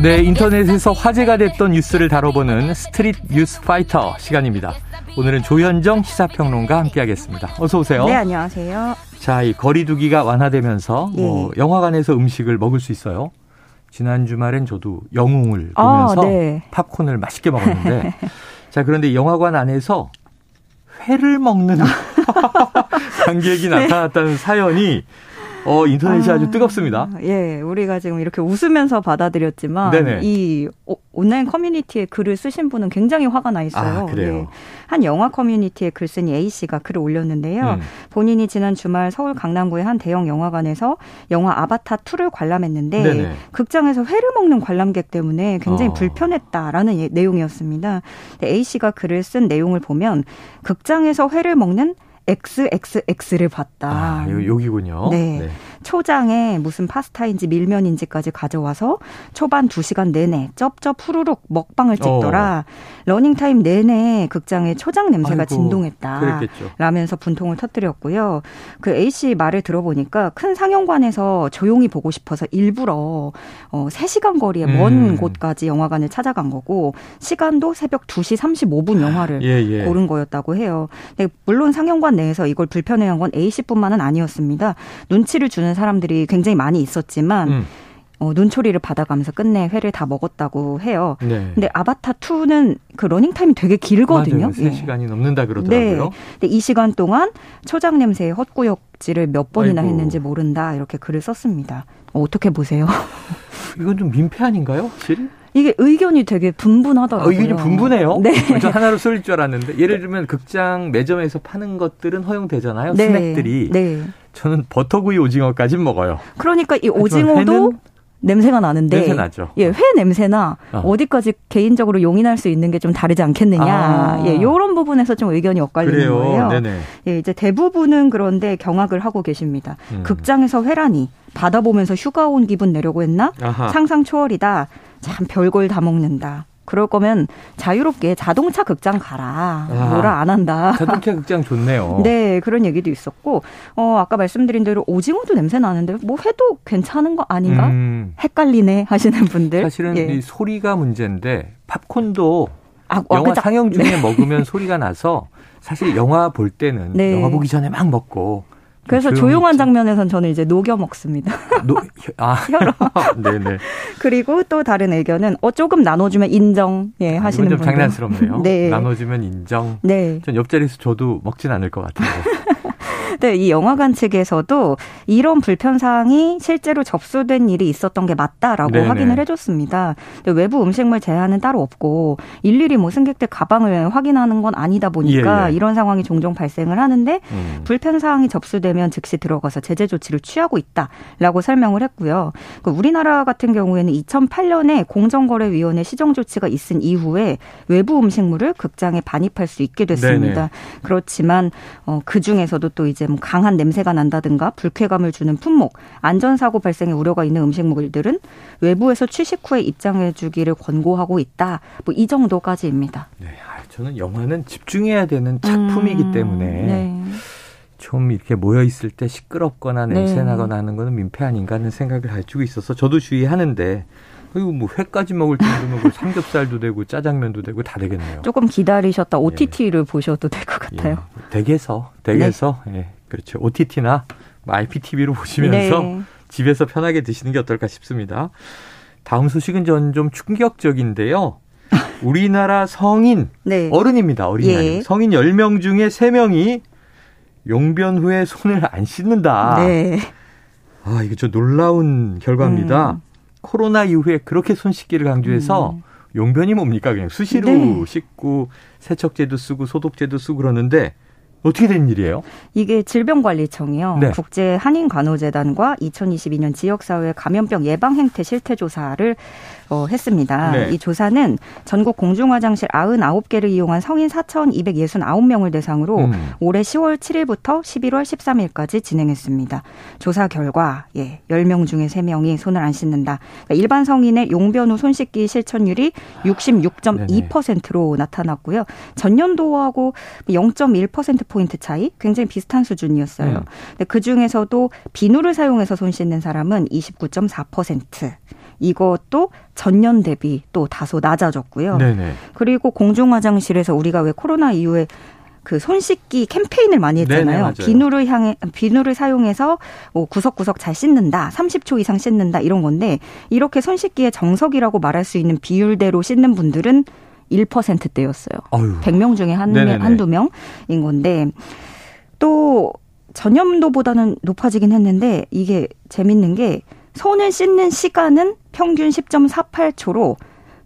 네, 인터넷에서 화제가 됐던 뉴스를 다뤄보는 street news fighter 시간입니다. 오늘은 조현정 시사평론가 함께하겠습니다. 어서 오세요. 네, 안녕하세요. 자, 이 거리두기가 완화되면서 예. 뭐 영화관에서 음식을 먹을 수 있어요. 지난 주말엔 저도 영웅을 아, 보면서 아, 네. 팝콘을 맛있게 먹었는데 자, 그런데 영화관 안에서 회를 먹는 관객이 네. 나타났다는 사연이 어, 인터넷이 아, 주 뜨겁습니다. 예, 우리가 지금 이렇게 웃으면서 받아들였지만 네네. 이 온라인 커뮤니티에 글을 쓰신 분은 굉장히 화가 나 있어요. 아, 그래요? 예. 한 영화 커뮤니티에 글쓴이 A 씨가 글을 올렸는데요. 음. 본인이 지난 주말 서울 강남구의 한 대형 영화관에서 영화 아바타 2를 관람했는데 네네. 극장에서 회를 먹는 관람객 때문에 굉장히 어. 불편했다라는 예, 내용이었습니다. A 씨가 글을 쓴 내용을 보면 극장에서 회를 먹는 XXX를 봤다. 아, 여기군요. 네. 네. 초장에 무슨 파스타인지 밀면인지까지 가져와서 초반 2시간 내내 쩝쩝 후루룩 먹방을 찍더라. 어. 러닝타임 내내 극장에 초장 냄새가 아이고, 진동했다. 그랬겠죠. 라면서 분통을 터뜨렸고요. 그 A씨 말을 들어보니까 큰 상영관에서 조용히 보고 싶어서 일부러 어 3시간 거리에 먼 음. 곳까지 영화관을 찾아간 거고 시간도 새벽 2시 35분 영화를 예, 예. 고른 거였다고 해요. 물론 상영관 내에서 이걸 불편해한 건 A씨뿐만은 아니었습니다. 눈치를 주는 사람들이 굉장히 많이 있었지만 음. 어, 눈초리를 받아가면서 끝내 회를 다 먹었다고 해요. 네. 근데 아바타 2는 그 러닝 타임이 되게 길거든요. 맞아요. 3시간이 예. 넘는다 그러더라고요. 네. 근데 이 시간 동안 초장 냄새에 헛구역질을 몇 번이나 아이고. 했는지 모른다. 이렇게 글을 썼습니다. 어, 어떻게 보세요? 이건 좀 민폐 아닌가요? 실? 이게 의견이 되게 분분하더라고요. 어, 의견이 분분해요? 네. 저 하나로 쏠릴 줄 알았는데 예를 들면 극장 매점에서 파는 것들은 허용되잖아요. 네. 스낵들이. 네. 저는 버터구이 오징어까지 먹어요. 그러니까 이 오징어도 냄새가 나는데 냄새 나죠. 예, 회 냄새나 어. 디까지 개인적으로 용인할 수 있는 게 좀 다르지 않겠느냐. 아. 예, 요런 부분에서 좀 의견이 엇갈리는 그래요. 거예요. 네네. 예, 이제 대부분은 그런데 경악을 하고 계십니다. 음. 극장에서 회라니 받아보면서 휴가 온 기분 내려고 했나? 아하. 상상 초월이다. 참 별걸 다 먹는다. 그럴 거면 자유롭게 자동차 극장 가라. 아, 뭐라 안 한다. 자동차 극장 좋네요. 네, 그런 얘기도 있었고, 어, 아까 말씀드린 대로 오징어도 냄새 나는데, 뭐 회도 괜찮은 거 아닌가? 음. 헷갈리네 하시는 분들. 사실은 예. 이 소리가 문제인데, 팝콘도 아, 영화 그자. 상영 중에 네. 먹으면 소리가 나서, 사실 영화 볼 때는 네. 영화 보기 전에 막 먹고, 그래서 조용한 있지. 장면에선 저는 이제 녹여 먹습니다. 노, 아. 네네. 그리고 또 다른 의견은 어 조금 나눠주면 인정. 예, 아, 하시는 분. 좀 장난스럽네요. 네. 나눠주면 인정. 네. 전 옆자리에서 저도 먹진 않을 것 같은데. 네, 이 영화관 측에서도 이런 불편 사항이 실제로 접수된 일이 있었던 게 맞다라고 네네. 확인을 해줬습니다. 외부 음식물 제한은 따로 없고 일일이 뭐 승객들 가방을 확인하는 건 아니다 보니까 예, 예. 이런 상황이 종종 발생을 하는데 음. 불편 사항이 접수되면 즉시 들어가서 제재 조치를 취하고 있다라고 설명을 했고요. 그 우리나라 같은 경우에는 2008년에 공정거래위원회 시정 조치가 있은 이후에 외부 음식물을 극장에 반입할 수 있게 됐습니다. 네네. 그렇지만 어, 그 중에서도 또 이제 뭐 강한 냄새가 난다든가 불쾌감을 주는 품목, 안전사고 발생의 우려가 있는 음식물들은 외부에서 취식 후에 입장해 주기를 권고하고 있다. 뭐 이 정도까지입니다. 네, 아, 저는 영화는 집중해야 되는 작품이기 음, 때문에 네. 좀 이렇게 모여 있을 때 시끄럽거나 냄새 네. 나거나 하는 거는 민폐 아닌가 하는 생각을 가지고 있어서 저도 주의하는데 그리고 뭐 회까지 먹을 정도면 그 삼겹살도 되고 짜장면도 되고 다 되겠네요. 조금 기다리셨다 OTT를 예. 보셔도 될 것 같아요. 예. 댁에서 댁에서 네. 예. 그렇죠. OTT나 IPTV로 보시면서 네. 집에서 편하게 드시는 게 어떨까 싶습니다. 다음 소식은 전 좀 충격적인데요. 우리나라 성인 네. 어른입니다. 어린이 예. 성인 10명 중에 3명이 용변 후에 손을 안 씻는다. 네. 아, 이거 좀 놀라운 결과입니다. 음. 코로나 이후에 그렇게 손 씻기를 강조해서 음. 용변이 뭡니까? 그냥 수시로 네. 씻고 세척제도 쓰고 소독제도 쓰고 그러는데 어떻게 된 일이에요? 이게 질병관리청이요. 네. 국제 한인 간호재단과 2022년 지역사회 감염병 예방 행태 실태 조사를 어, 했습니다. 네. 이 조사는 전국 공중 화장실 99개를 이용한 성인 4,269명을 대상으로 음. 올해 10월 7일부터 11월 13일까지 진행했습니다. 조사 결과 예, 10명 중에 3명이 손을 안 씻는다. 그러니까 일반 성인의 용변 후 손 씻기 실천율이 66.2%로 나타났고요. 전년도하고 0.1% 포인트 차이 굉장히 비슷한 수준이었어요. 음. 근데 그 중에서도 비누를 사용해서 손 씻는 사람은 29.4%. 이것도 전년 대비 또 다소 낮아졌고요. 네네. 그리고 공중 화장실에서 우리가 왜 코로나 이후에 그 손 씻기 캠페인을 많이 했잖아요. 네네, 비누를 향해 비누를 사용해서 뭐 구석구석 잘 씻는다, 30초 이상 씻는다 이런 건데 이렇게 손 씻기의 정석이라고 말할 수 있는 비율대로 씻는 분들은 1%대였어요. 어휴. 100명 중에 한 명, 한두 명인 건데 또 전염도보다는 높아지긴 했는데 이게 재밌는 게 손을 씻는 시간은 평균 10.48초로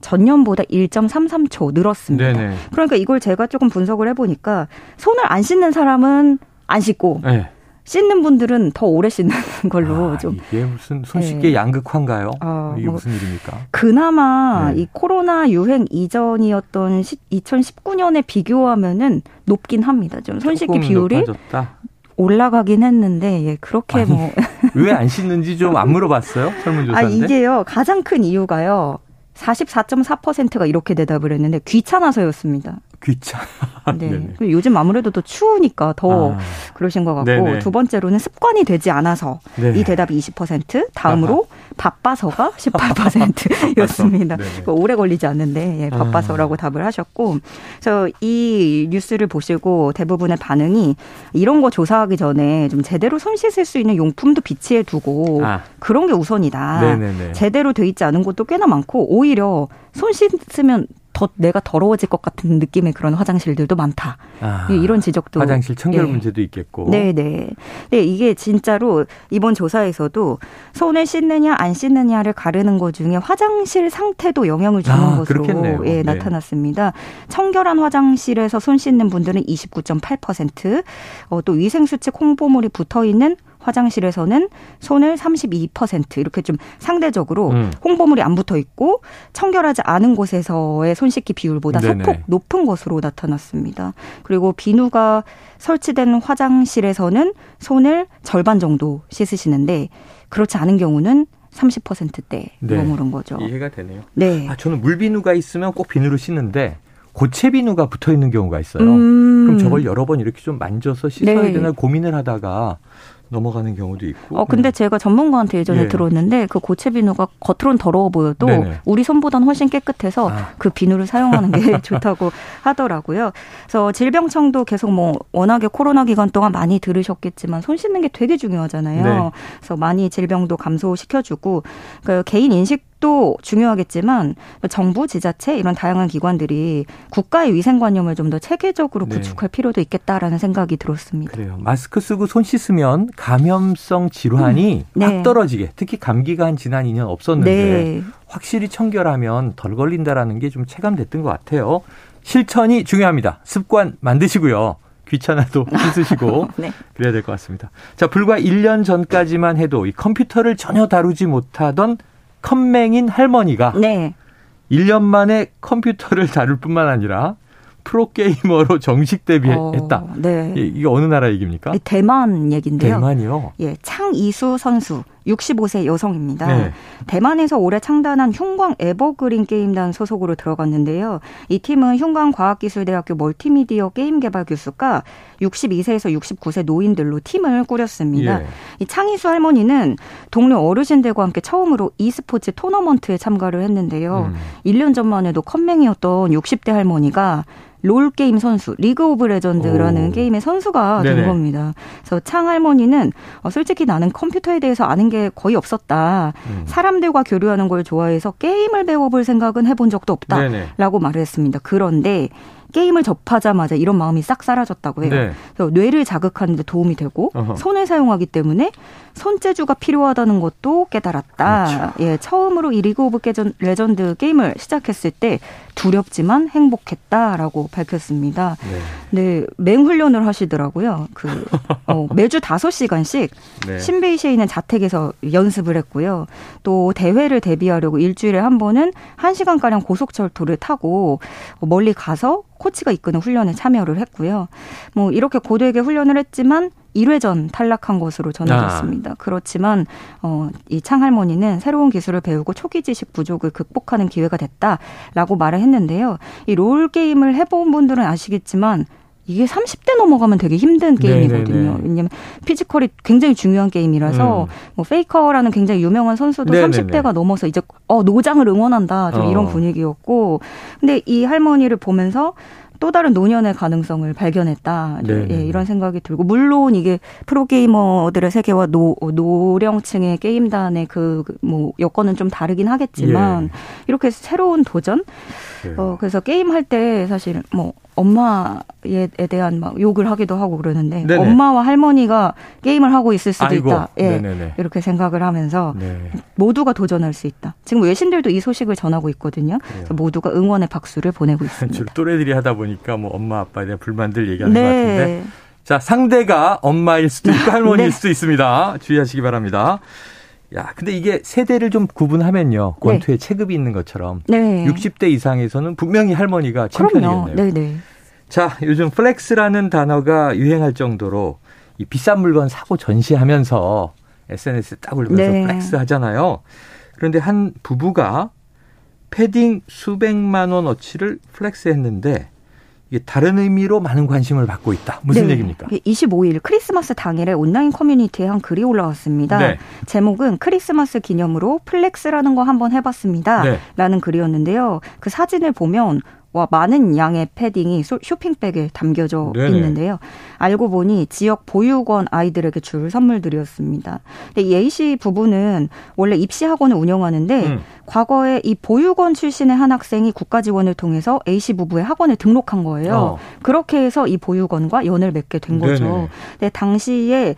전년보다 1.33초 늘었습니다. 네네. 그러니까 이걸 제가 조금 분석을 해보니까 손을 안 씻는 사람은 안 씻고 네. 씻는 분들은 더 오래 씻는 걸로 아, 좀 이게 무슨 손쉽게 네. 양극화인가요? 어, 이게 뭐, 무슨 일입니까? 그나마 네. 이 코로나 유행 이전이었던 2019년에 비교하면은 높긴 합니다. 좀 손쉽기 비율이 높아졌다. 올라가긴 했는데 예 그렇게 뭐 왜 안 씻는지 좀 안 물어봤어요 설문조사인데. 아 이게요 가장 큰 이유가요 44.4%가 이렇게 대답을 했는데 귀찮아서였습니다. 귀찮아. 네. 요즘 아무래도 또 추우니까 더 아. 그러신 것 같고 네네. 두 번째로는 습관이 되지 않아서 네. 이 대답이 20% 다음으로 아하. 바빠서가 18%였습니다. 오래 걸리지 않는데 예, 바빠서라고 아. 답을 하셨고 그래서 이 뉴스를 보시고 대부분의 반응이 이런 거 조사하기 전에 좀 제대로 손 씻을 수 있는 용품도 비치해 두고 아. 그런 게 우선이다. 네네네. 제대로 돼 있지 않은 곳도 꽤나 많고 오히려 손 씻으면 더 내가 더러워질 것 같은 느낌의 그런 화장실들도 많다. 아, 이런 지적도 화장실 청결 네. 문제도 있겠고. 네, 네. 네, 이게 진짜로 이번 조사에서도 손을 씻느냐 안 씻느냐를 가르는 것 중에 화장실 상태도 영향을 주는 아, 것으로 예, 네. 나타났습니다. 청결한 화장실에서 손 씻는 분들은 29.8%, 어, 또 위생 수칙 홍보물이 붙어 있는 화장실에서는 손을 32% 이렇게 좀 상대적으로 음. 홍보물이 안 붙어 있고 청결하지 않은 곳에서의 손 씻기 비율보다 네네. 소폭 높은 것으로 나타났습니다. 그리고 비누가 설치된 화장실에서는 손을 절반 정도 씻으시는데 그렇지 않은 경우는 30%대 네. 머무른 거죠. 이해가 되네요. 네. 아, 저는 물비누가 있으면 꼭 비누로 씻는데 고체 비누가 붙어 있는 경우가 있어요. 음. 그럼 저걸 여러 번 이렇게 좀 만져서 씻어야 네. 되나 고민을 하다가 넘어가는 경우도 있고. 어 근데 네. 제가 전문가한테 예전에 네. 들었는데 그 고체 비누가 겉으론 더러워 보여도 네네. 우리 손보다는 훨씬 깨끗해서 아. 그 비누를 사용하는 게 좋다고 하더라고요. 그래서 질병청도 계속 뭐 워낙에 코로나 기간 동안 많이 들으셨겠지만 손 씻는 게 되게 중요하잖아요. 네. 그래서 많이 질병도 감소시켜주고 그 개인 인식 도 중요하겠지만 정부, 지자체 이런 다양한 기관들이 국가의 위생관념을 좀 더 체계적으로 네. 구축할 네. 필요도 있겠다라는 생각이 들었습니다. 그래요. 마스크 쓰고 손 씻으면 감염성 질환이 음. 네. 확 떨어지게 특히 감기가 한 지난 2년 없었는데 네. 확실히 청결하면 덜 걸린다라는 게 좀 체감됐던 것 같아요. 실천이 중요합니다. 습관 만드시고요. 귀찮아도 씻으시고 네. 그래야 될 것 같습니다. 자, 불과 1년 전까지만 해도 이 컴퓨터를 전혀 다루지 못하던 컴맹인 할머니가 네. 1년 만에 컴퓨터를 다룰 뿐만 아니라 프로게이머로 정식 데뷔했다. 어, 네. 이게 어느 나라 얘기입니까? 대만 얘기인데요. 대만이요? 예, 창희수 선수 65세 여성입니다. 네. 대만에서 올해 창단한 흉광 에버그린 게임단 소속으로 들어갔는데요. 이 팀은 흉광과학기술대학교 멀티미디어 게임 개발 교수가 62세에서 69세 노인들로 팀을 꾸렸습니다. 예. 이 창희수 할머니는 동료 어르신들과 함께 처음으로 e스포츠 토너먼트에 참가를 했는데요. 음. 1년 전만 해도 컴맹이었던 60대 할머니가 LoL 게임 선수, League of Legends라는 오. 게임의 선수가 네네. 된 겁니다. 그래서 창 할머니는 어, 솔직히 나는 컴퓨터에 대해서 아는 게 거의 없었다. 음. 사람들과 교류하는 걸 좋아해서 게임을 배워볼 생각은 해본 적도 없다라고 네네. 말을 했습니다. 그런데 게임을 접하자마자 이런 마음이 싹 사라졌다고 해요. 네. 그래서 뇌를 자극하는 데 도움이 되고 어허. 손을 사용하기 때문에 손재주가 필요하다는 것도 깨달았다. 그렇죠. 예, 처음으로 이 League of Legends 게임을 시작했을 때 두렵지만 행복했다라고 밝혔습니다. 네, 네 맹훈련을 하시더라고요. 그 어, 매주 다섯 시간씩 네. 신베이시에 있는 자택에서 연습을 했고요. 또 대회를 대비하려고 일주일에 한 번은 한 시간가량 고속철도를 타고 멀리 가서 코치가 이끄는 훈련에 참여를 했고요. 뭐 이렇게 고되게 훈련을 했지만 1회전 탈락한 것으로 전해졌습니다. 아. 그렇지만 어, 이 창할머니는 새로운 기술을 배우고 초기 지식 부족을 극복하는 기회가 됐다라고 말을 했는데요. 이 LoL 게임을 해본 분들은 아시겠지만 이게 30대 넘어가면 되게 힘든 게임이거든요. 네네네. 왜냐면 physical이 굉장히 중요한 게임이라서 음. 뭐 페이커라는 굉장히 유명한 선수도 네네네. 30대가 넘어서 이제 어 노장을 응원한다 좀 어. 이런 분위기였고 근데 이 할머니를 보면서 또 다른 노년의 가능성을 발견했다. 예, 이런 생각이 들고 물론 이게 프로게이머들의 세계와 노 노령층의 게임단의 그 뭐 여건은 좀 다르긴 하겠지만 예. 이렇게 새로운 도전. 예. 어 그래서 게임 할 때 사실 뭐 엄마에 대한 막 욕을 하기도 하고 그러는데 네네. 엄마와 할머니가 게임을 하고 있을 수도 아이고. 있다. 예. 네네네. 이렇게 생각을 하면서 네. 모두가 도전할 수 있다. 지금 외신들도 이 소식을 전하고 있거든요. 모두가 응원의 박수를 보내고 있습니다. 또래들이 하다 보니까 뭐 엄마 아빠에 대한 불만들 얘기하는 네. 것 같은데. 자, 상대가 엄마일 수도 있고 할머니일 네. 수도 있습니다. 주의하시기 바랍니다. 야, 근데 이게 세대를 좀 구분하면요. 권투에 네. 체급이 있는 것처럼 네. 60대 이상에서는 분명히 할머니가 챔피언이겠네요. 네, 네. 자, 요즘 flex라는 단어가 유행할 정도로 이 비싼 물건 사고 전시하면서 SNS에 딱 올리면서 네. flex 하잖아요. 그런데 한 부부가 패딩 수백만 원어치를 flex 했는데 이게 다른 의미로 많은 관심을 받고 있다. 무슨 네. 얘기입니까? 25일 크리스마스 당일에 온라인 커뮤니티에 한 글이 올라왔습니다. 네. 제목은 크리스마스 기념으로 flex라는 거 한번 해봤습니다. 네. 라는 글이었는데요. 그 사진을 보면 와 많은 양의 패딩이 쇼핑백에 담겨져 네네. 있는데요. 알고 보니 지역 보육원 아이들에게 줄 선물들이었습니다. 근데 이 A 씨 부부는 원래 입시 학원을 운영하는데 음. 과거에 이 보육원 출신의 한 학생이 국가 지원을 통해서 A 씨 부부의 학원에 등록한 거예요. 어. 그렇게 해서 이 보육원과 연을 맺게 된 거죠. 네네. 근데 당시에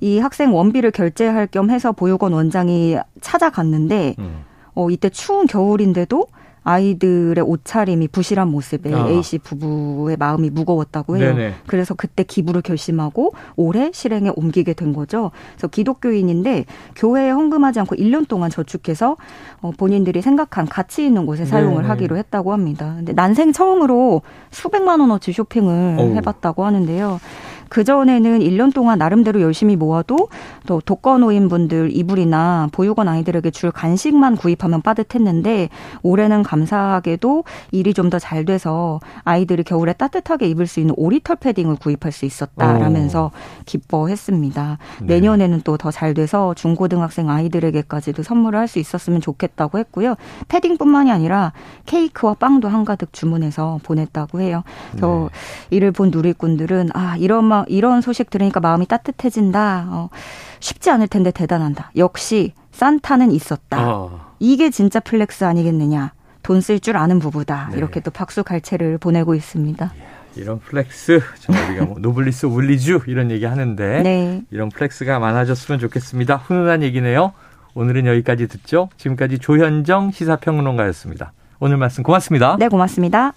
이 학생 원비를 결제할 겸 해서 보육원 원장이 찾아갔는데 음. 어 이때 추운 겨울인데도 아이들의 옷차림이 부실한 모습에 아. A 씨 부부의 마음이 무거웠다고 해요. 네네. 그래서 그때 기부를 결심하고 올해 실행에 옮기게 된 거죠. 그래서 기독교인인데 교회에 헌금하지 않고 1년 동안 저축해서 어, 본인들이 생각한 가치 있는 곳에 사용을 네네. 하기로 했다고 합니다. 근데 난생 처음으로 수백만 원어치 쇼핑을 어우. 해봤다고 하는데요. 그전에는 1년 동안 나름대로 열심히 모아도 또 독거노인분들 이불이나 보육원 아이들에게 줄 간식만 구입하면 빠듯했는데 올해는 감사하게도 일이 좀 더 잘 돼서 아이들이 겨울에 따뜻하게 입을 수 있는 오리털 패딩을 구입할 수 있었다라면서 기뻐했습니다. 네. 내년에는 또 더 잘 돼서 중고등학생 아이들에게까지도 선물을 할 수 있었으면 좋겠다고 했고요. 패딩뿐만이 아니라 케이크와 빵도 한가득 주문해서 보냈다고 해요. 그래서 네. 이를 본 누리꾼들은 아 이런 막 이런 소식 들으니까 마음이 따뜻해진다. 어, 쉽지 않을 텐데 대단하다. 역시 산타는 있었다. 어. 이게 진짜 flex 아니겠느냐. 돈 쓸 줄 아는 부부다. 네. 이렇게 또 박수 갈채를 보내고 있습니다. 이런 flex, 우리가 뭐 노블레스 오블리주 이런 얘기 하는데 네. 이런 flex가 많아졌으면 좋겠습니다. 훈훈한 얘기네요. 오늘은 여기까지 듣죠. 지금까지 조현정 시사평론가였습니다. 오늘 말씀 고맙습니다. 네, 고맙습니다.